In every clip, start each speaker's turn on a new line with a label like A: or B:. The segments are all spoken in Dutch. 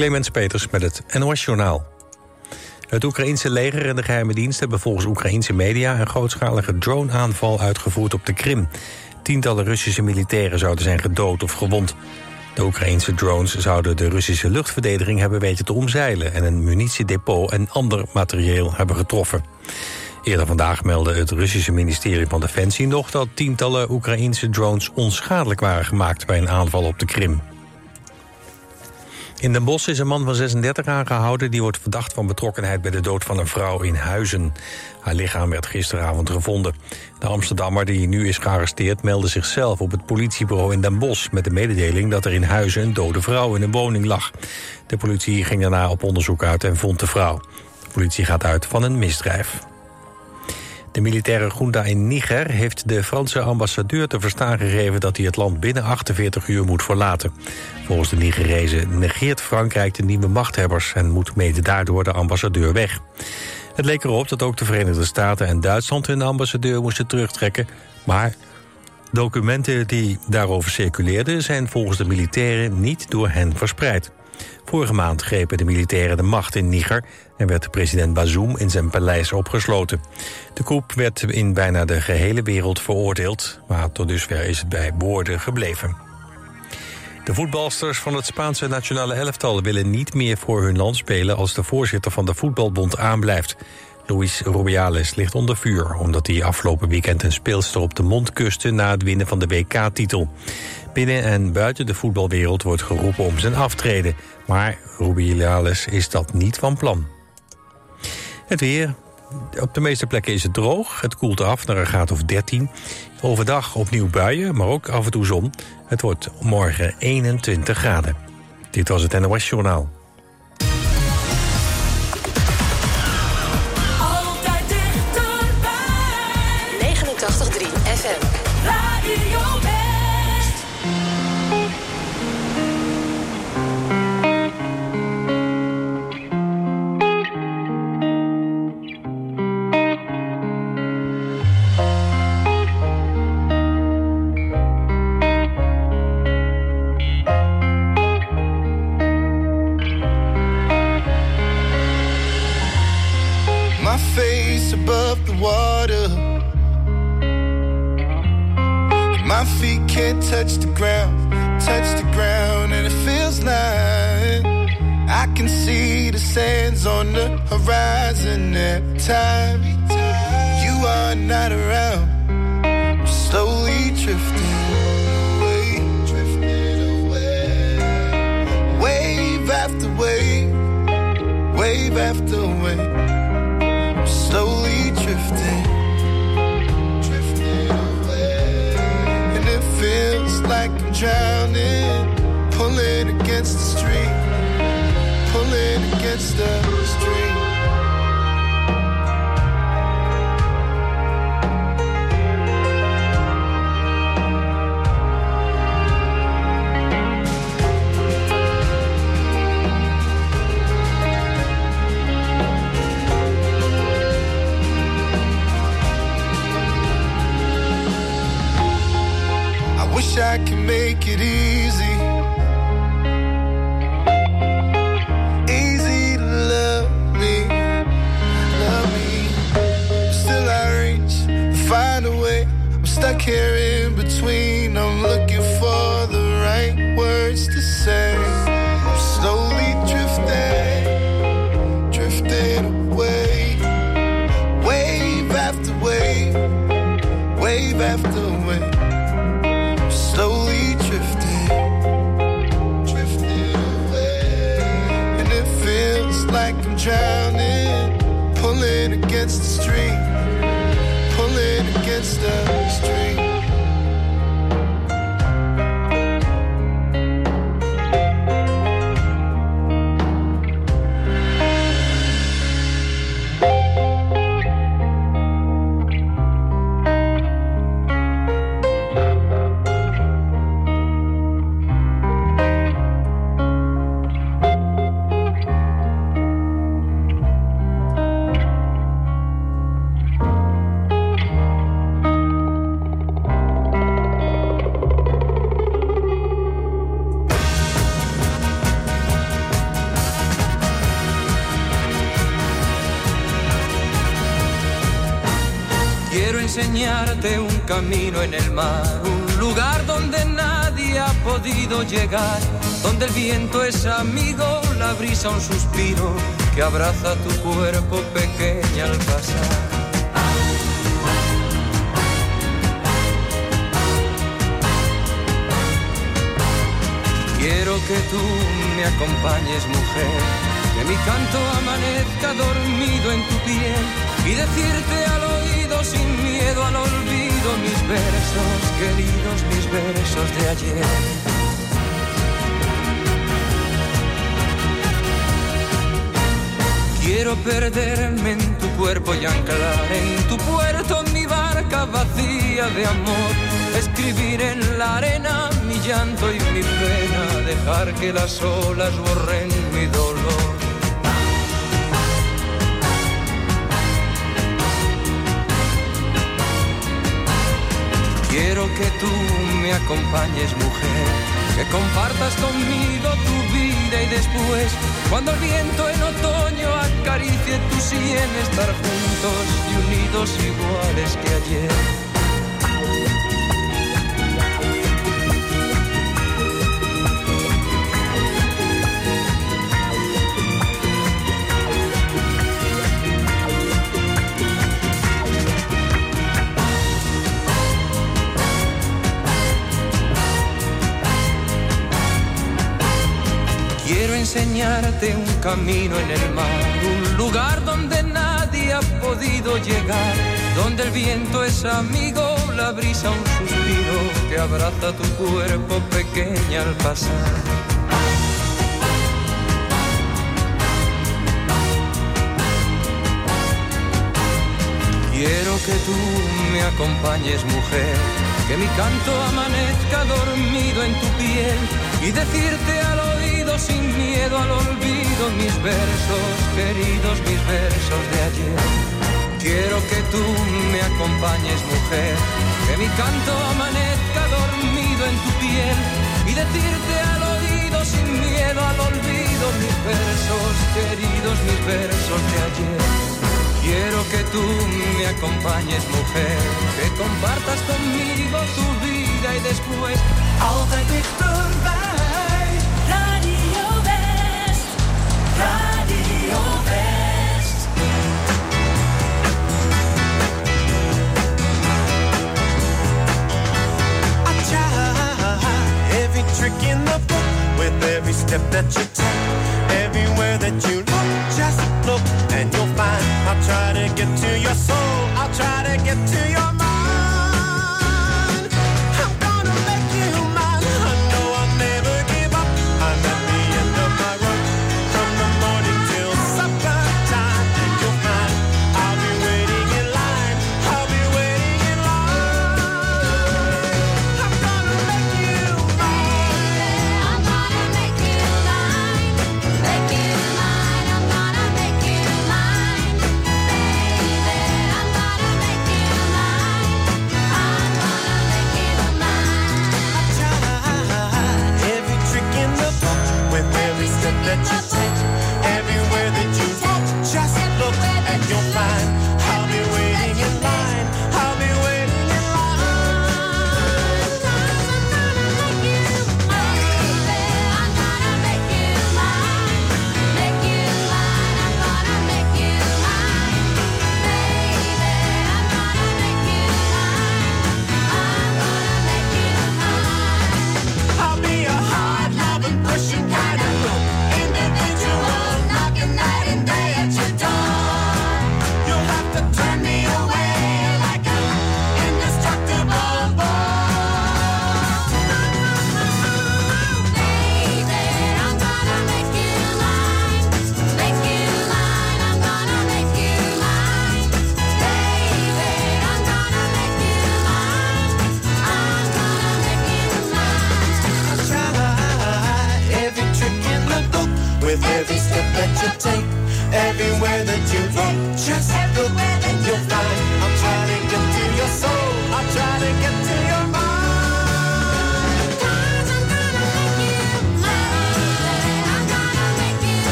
A: Clemens Peters met het NOS Journaal. Het Oekraïense leger en de geheime dienst hebben volgens Oekraïense media... een grootschalige drone-aanval uitgevoerd op de Krim. Tientallen Russische militairen zouden zijn gedood of gewond. De Oekraïense drones zouden de Russische luchtverdediging hebben weten te omzeilen... en een munitiedepot en ander materieel hebben getroffen. Eerder vandaag meldde het Russische ministerie van Defensie nog... dat tientallen Oekraïense drones onschadelijk waren gemaakt... bij een aanval op de Krim. In Den Bosch is een man van 36 aangehouden... die wordt verdacht van betrokkenheid bij de dood van een vrouw in Huizen. Haar lichaam werd gisteravond gevonden. De Amsterdammer die nu is gearresteerd meldde zichzelf op het politiebureau in Den Bosch... met de mededeling dat er in Huizen een dode vrouw in een woning lag. De politie ging daarna op onderzoek uit en vond de vrouw. De politie gaat uit van een misdrijf. De militaire junta in Niger heeft de Franse ambassadeur te verstaan gegeven... dat hij het land binnen 48 uur moet verlaten. Volgens de Nigerezen negeert Frankrijk de nieuwe machthebbers... en moet mede daardoor de ambassadeur weg. Het leek erop dat ook de Verenigde Staten en Duitsland... hun ambassadeur moesten terugtrekken, maar... Documenten die daarover circuleerden zijn volgens de militairen niet door hen verspreid. Vorige maand grepen de militairen de macht in Niger... en werd president Bazoum in zijn paleis opgesloten. De coup werd in bijna de gehele wereld veroordeeld... maar tot dusver is het bij woorden gebleven. De voetbalsters van het Spaanse nationale elftal willen niet meer voor hun land spelen als de voorzitter van de voetbalbond aanblijft. Luis Rubiales ligt onder vuur omdat hij afgelopen weekend een speelster op de mond kuste na het winnen van de WK-titel. Binnen en buiten de voetbalwereld wordt geroepen om zijn aftreden, maar Rubiales is dat niet van plan. Het weer. Op de meeste plekken is het droog. Het koelt af naar een graad of 13. Overdag opnieuw buien, maar ook af en toe zon. Het wordt morgen 21 graden. Dit was het NOS Journaal.
B: Versos, queridos, mis versos de ayer. Quiero perderme en tu cuerpo y anclar en tu puerto mi barca vacía de amor. Escribir en la arena mi llanto y mi pena, dejar que las olas borren mi dolor. Quiero que tú me acompañes, mujer, que compartas conmigo tu vida y después, cuando el viento en otoño acaricie tu sien, estar juntos y unidos iguales que ayer. Enseñarte un camino en el mar, un lugar donde nadie ha podido llegar, donde el viento es amigo, la brisa un suspiro que abraza tu cuerpo pequeña al pasar. Quiero que tú me acompañes, mujer, que mi canto amanezca dormido en tu piel y decirte sin miedo al olvido mis versos, queridos mis versos de ayer. Quiero que tú me acompañes, mujer, que mi canto amanezca dormido en tu piel y decirte al oído sin miedo al olvido mis versos, queridos mis versos de ayer. Quiero que tú me acompañes, mujer, que compartas conmigo tu vida y después
C: Altijd dichterbij.
D: Step that you take,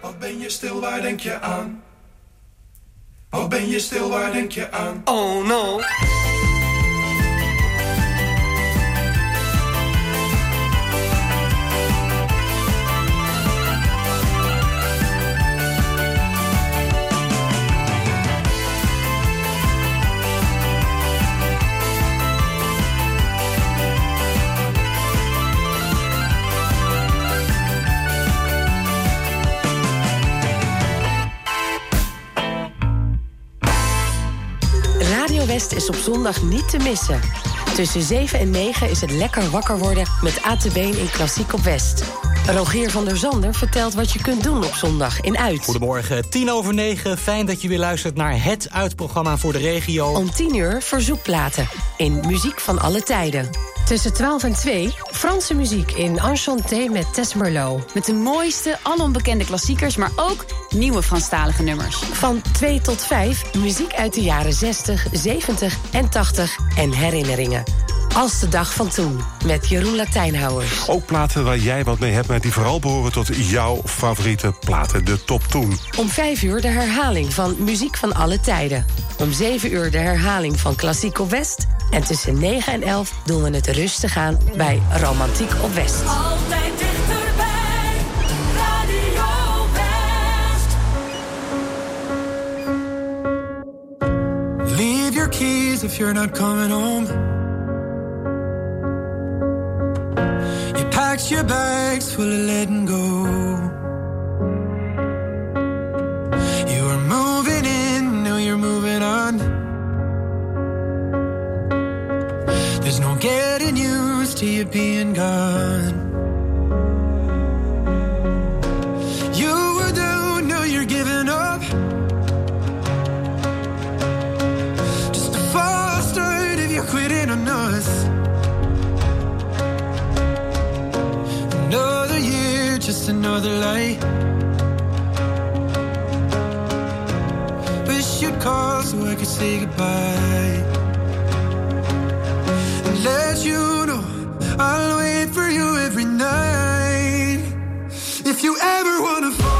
E: Wat ben je stil, waar denk je aan? Wat ben je stil, waar denk je aan?
F: Oh no.
G: West is op zondag niet te missen. Tussen 7 en 9 is het lekker wakker worden met ATB in Klassiek op West. Rogier van der Zander vertelt wat je kunt doen op zondag in Uit.
H: Goedemorgen, tien over negen. Fijn dat je weer luistert naar het uitprogramma voor de regio.
G: Om 10 uur verzoekplaten in Muziek van alle tijden. Tussen 12 en 2 Franse muziek in Enchanté met Tess Merlot.
I: Met de mooiste, alombekende klassiekers, maar ook nieuwe Franstalige nummers.
G: Van 2 tot 5 muziek uit de jaren 60, 70 en 80 en herinneringen. Als de dag van toen met Jeroen Latijnhouwers.
J: Ook platen waar jij wat mee hebt, maar die vooral behoren tot jouw favoriete platen. De top toen.
G: Om 5 uur de herhaling van Muziek van alle tijden. Om 7 uur de herhaling van Klassiek op West. En tussen 9 en 11 doen we het rustig aan bij Romantiek op West.
K: Altijd dichterbij. Radio West.
L: Leave your keys if you're not coming home. Packed your bags full of letting go. You were moving in, now you're moving on. There's no getting used to you being gone. Another lie. Wish you'd call so I could say goodbye. And let you know I'll wait for you every night. If you ever wanna fall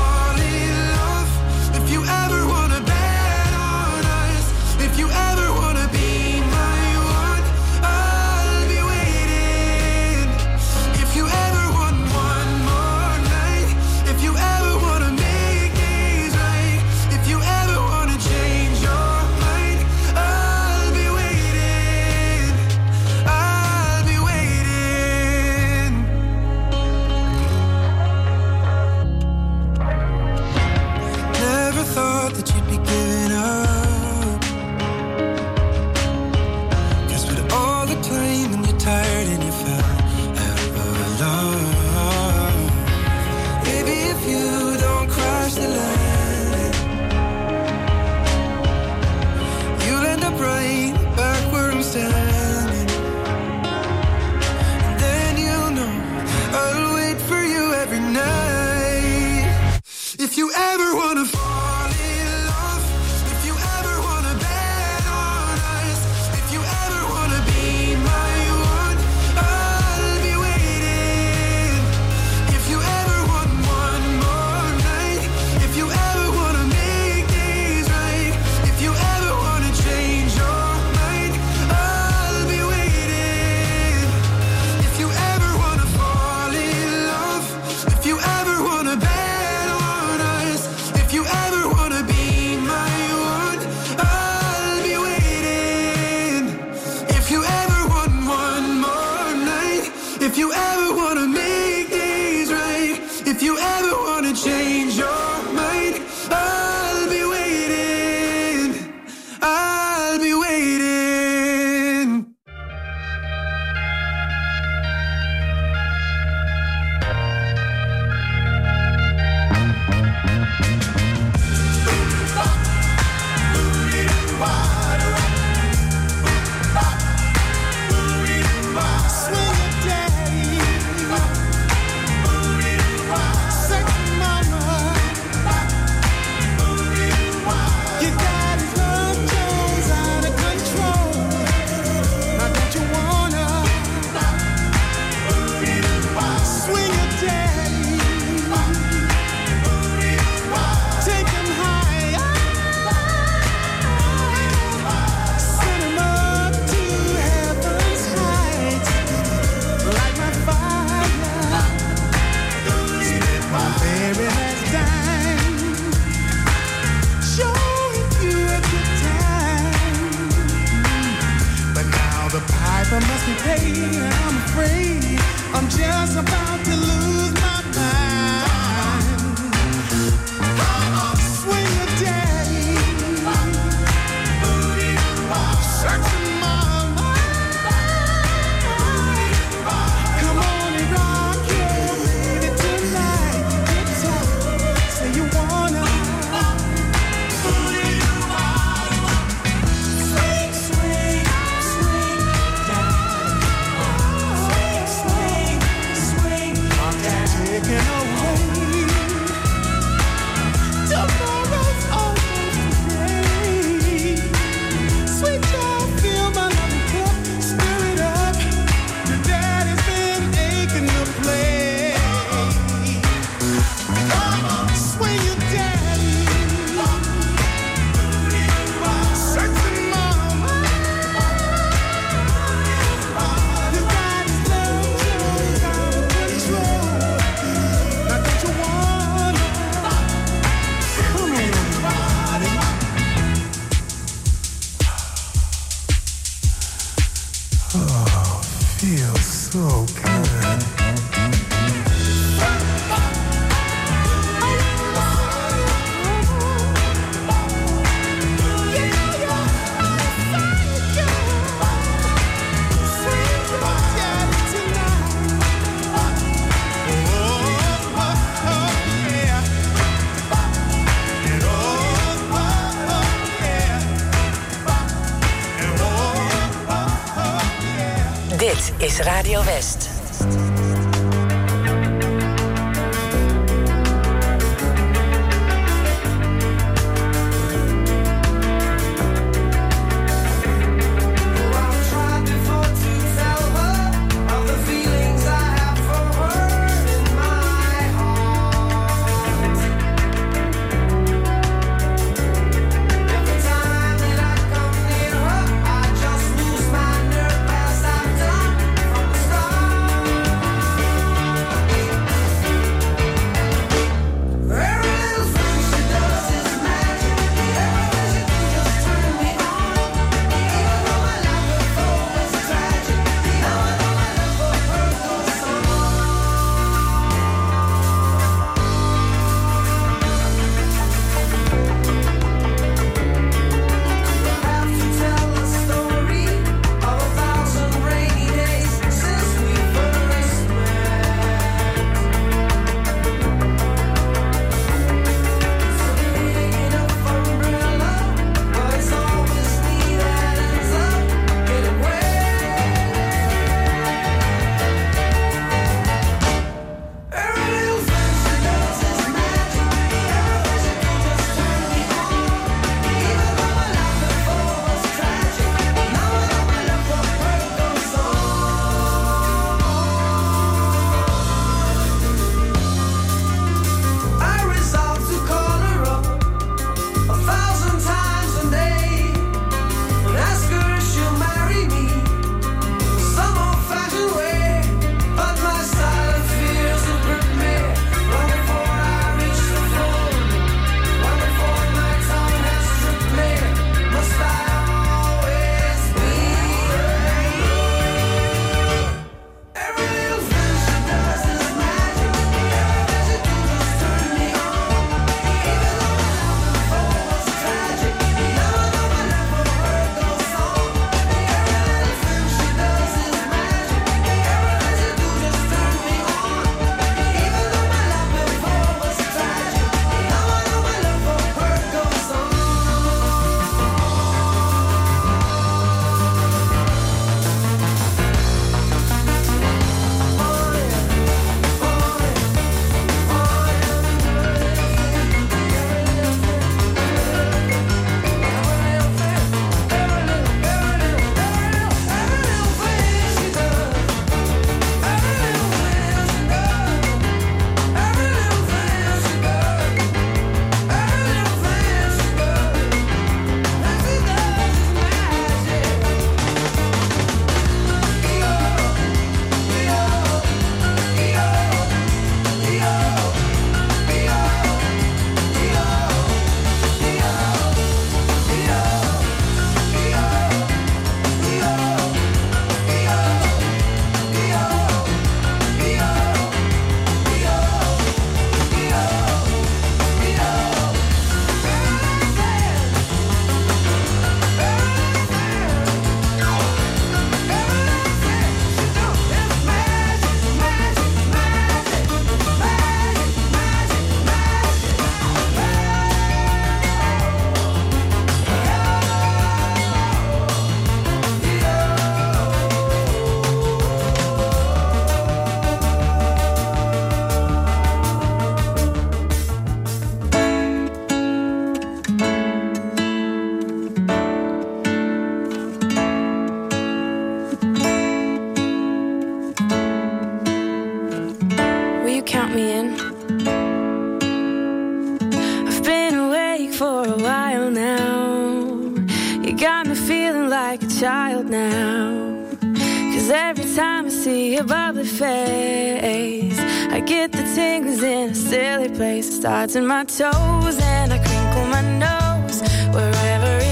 L: for a while now. You got me feeling like a child now.
M: Cause every time I see your bubbly face, I get the tingles in a silly place. It starts in my toes and I crinkle my nose wherever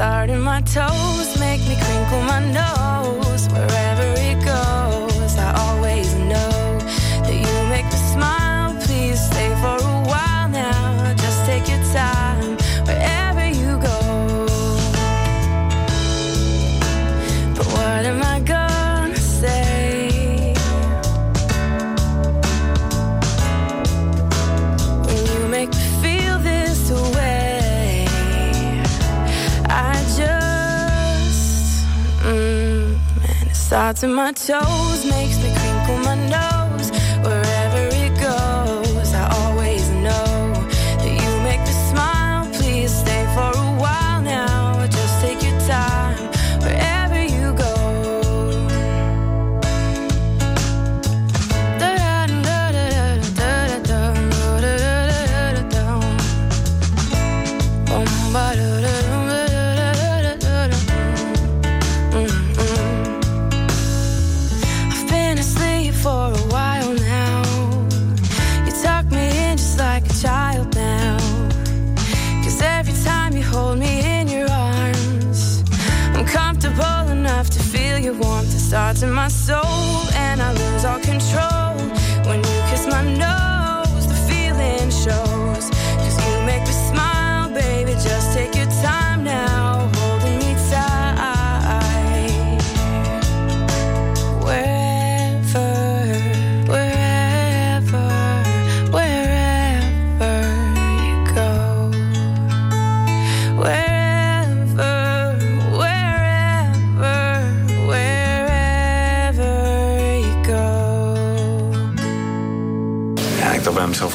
M: adore. They start in my toes, make me crinkle my nose. out to my toes makes your warmth. Starts in my soul, and I lose all control. When you kiss my nose,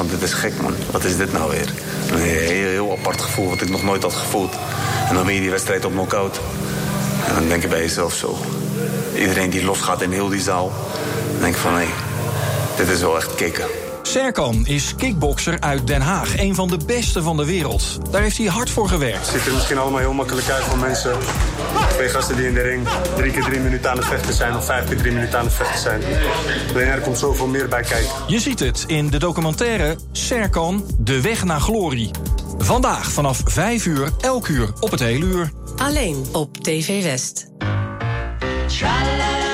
N: van dit is gek man. Wat is dit nou weer? Een heel, heel apart gevoel wat ik nog nooit had gevoeld. En dan ben je die wedstrijd op knockout. En dan denk je bij jezelf zo. Iedereen die losgaat in heel die zaal. Dan denk ik van hé, dit is wel echt kicken.
O: Serkan is kickbokser uit Den Haag. Een van de beste van de wereld. Daar heeft hij hard voor gewerkt.
P: Het ziet er misschien allemaal heel makkelijk uit voor mensen. Twee gasten die in de ring drie keer drie minuten aan het vechten zijn... of vijf keer drie minuten aan het vechten zijn. Alleen er komt zoveel meer bij kijken.
O: Je ziet het in de documentaire Serkan, de weg naar glorie. Vandaag vanaf 5 uur, elk uur op het hele uur.
G: Alleen op TV West.
K: Happy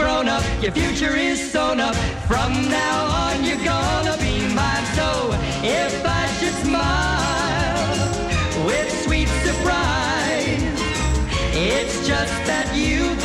K: grown up, your future is sewn up. From now on, you're gonna be mine. So if I should smile with sweet surprise. It's just that you've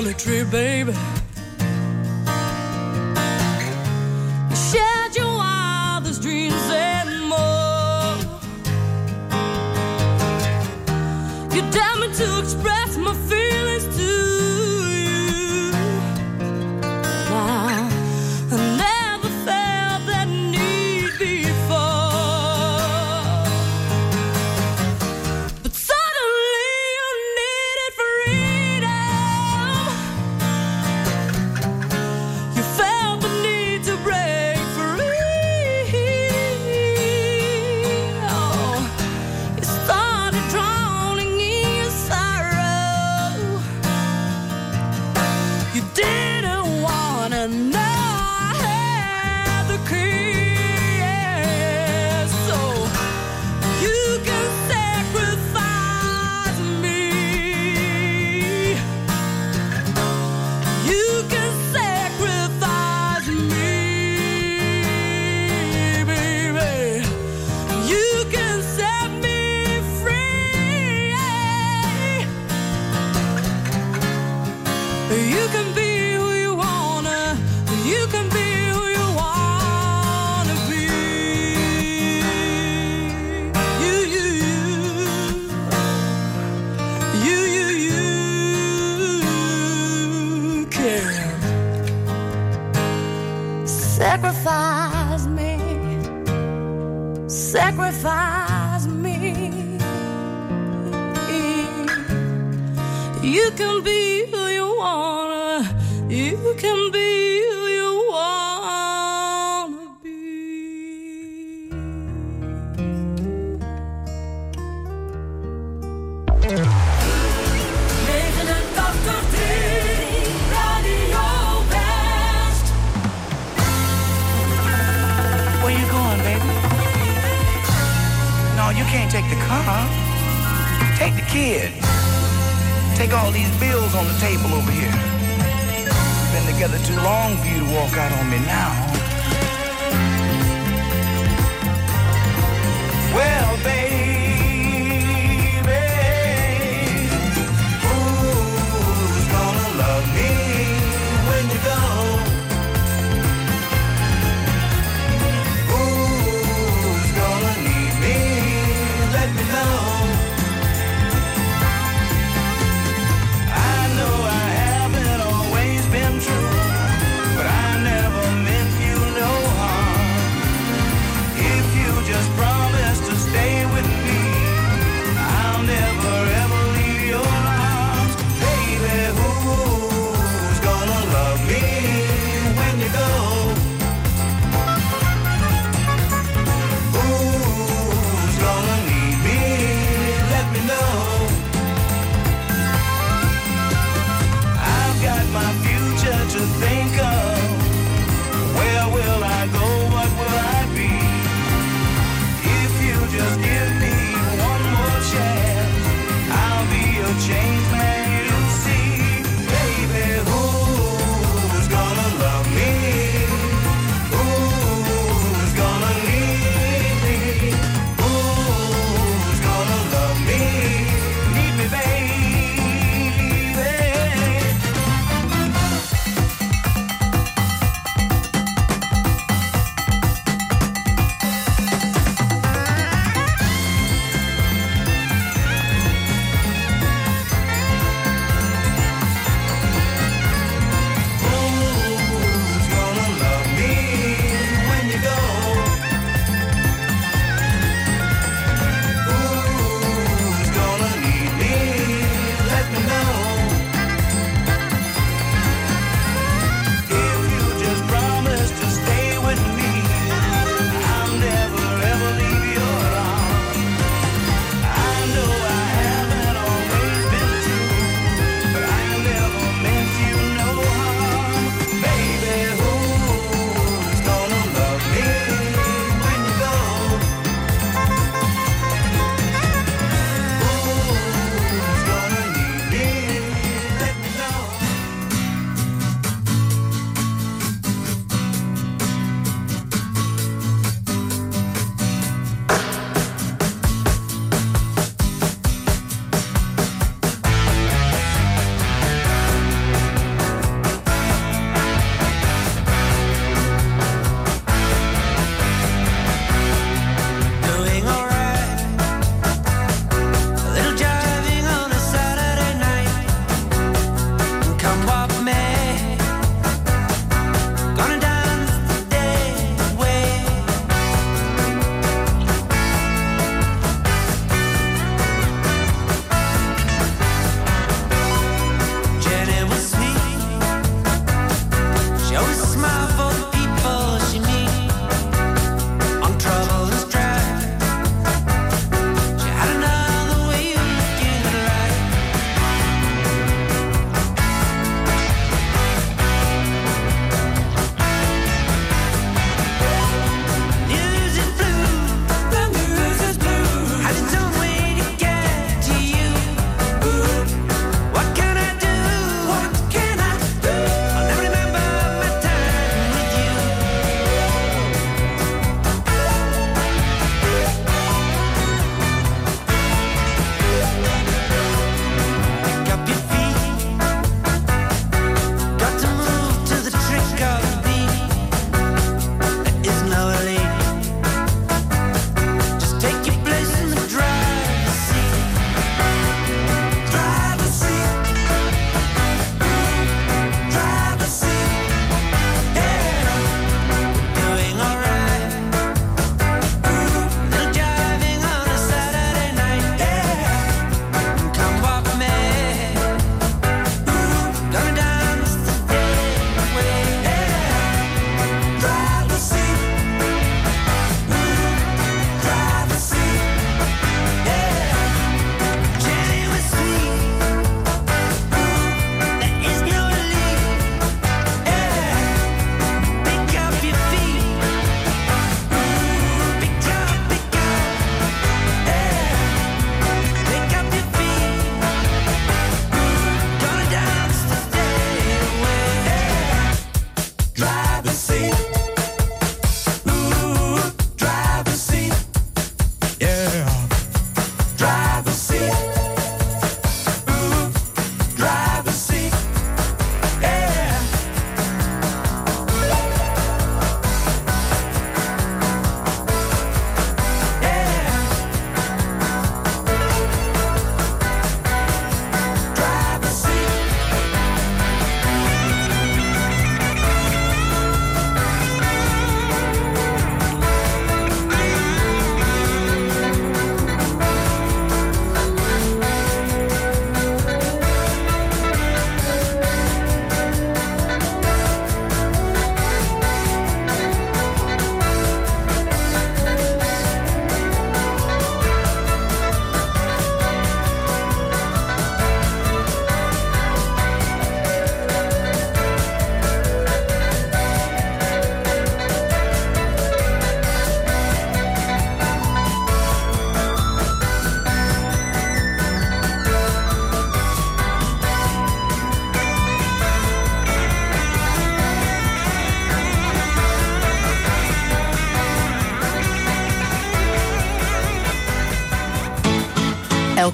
C: Tree, baby. You can be who you wanna. You can be who you wanna be. Negen en tachtig drie,
Q: Radio West.
D: Where you going, baby? No, you can't take the car. Take the kid. Take all these bills on the table over here. Been together too long for you to walk out on me now. Well,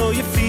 R: so you
S: feel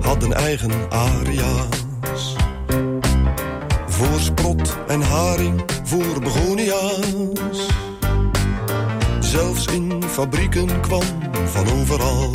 S: Hadden eigen aria's. Voor sprot en haring, voor begonia's. Zelfs in fabrieken kwam van overal.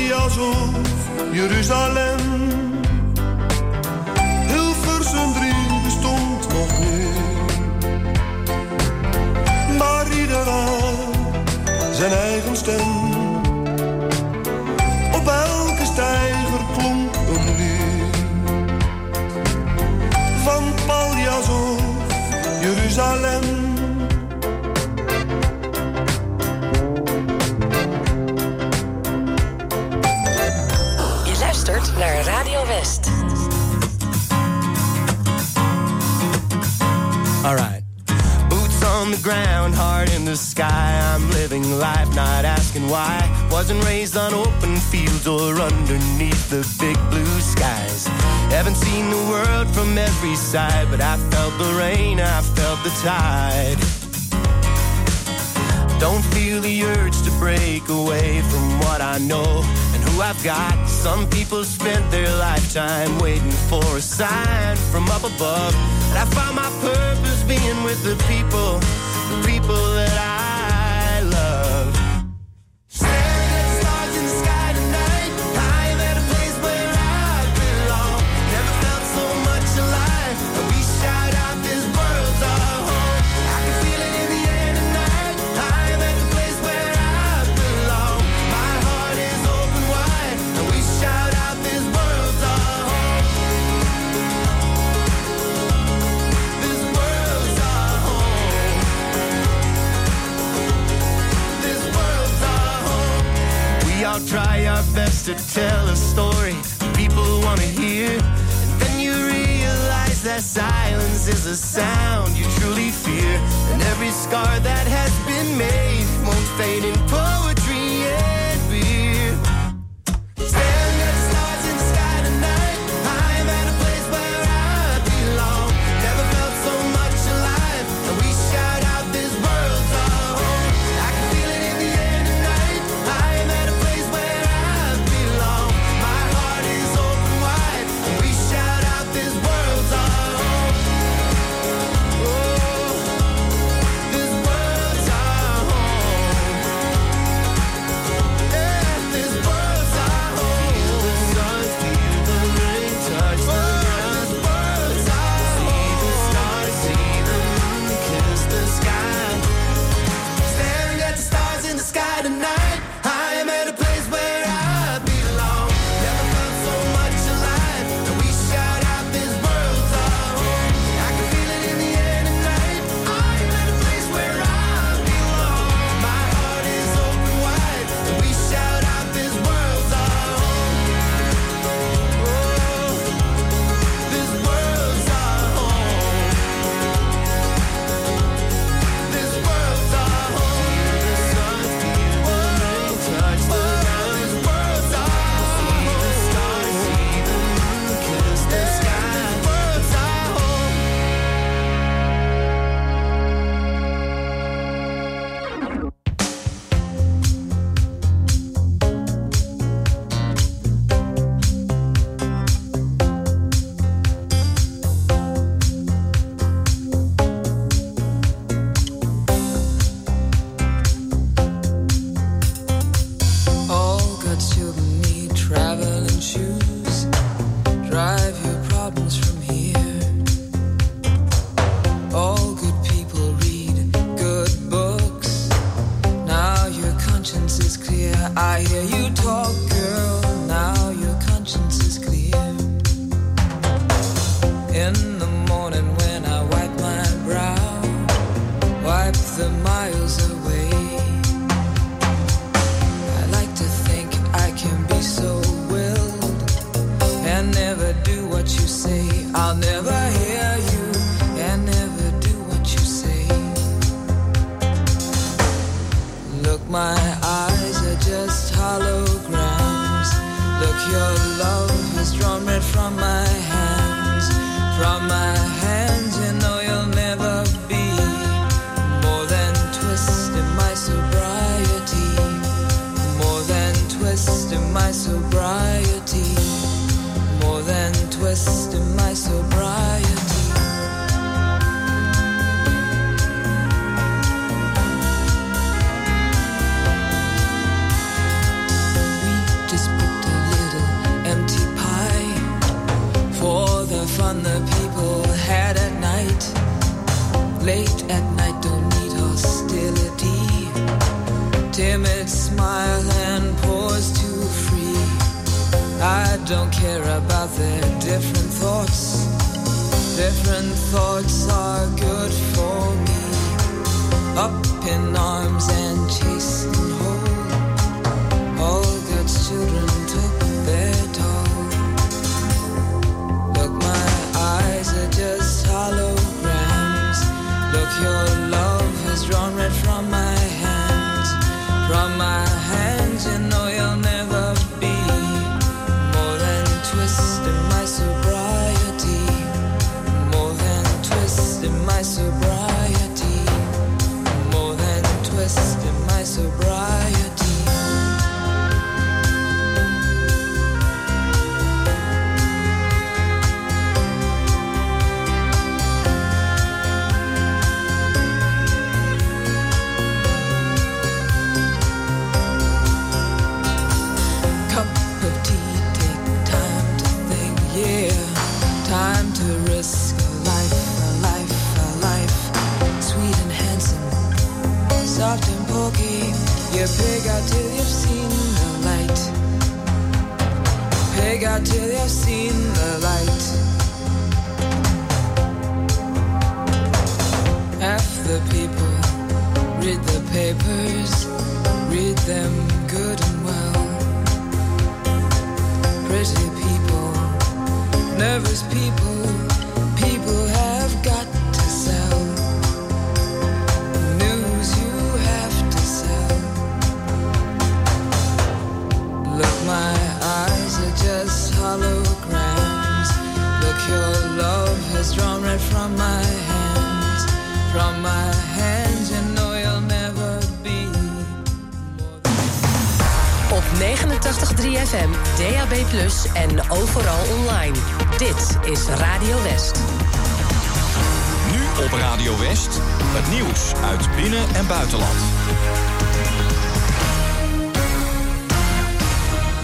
S: Paljas of Jeruzalem. Hilversum 3 bestond nog niet. Maar ieder zijn eigen stem.
G: Naar Radio West.
D: Alright. Boots on the ground, heart in the sky. I'm living life, not asking why. Wasn't raised on open fields or underneath the big blue skies. Haven't seen the world from every side, but I felt the rain, I felt the tide. Don't feel the urge to break away from what I know and who I've got. Some people spent their lifetime waiting for a sign from up above. And I found my purpose being with the people, the people that I to tell a story people want to hear. And then you realize that silence is a sound you truly fear. And every scar that has been made won't fade in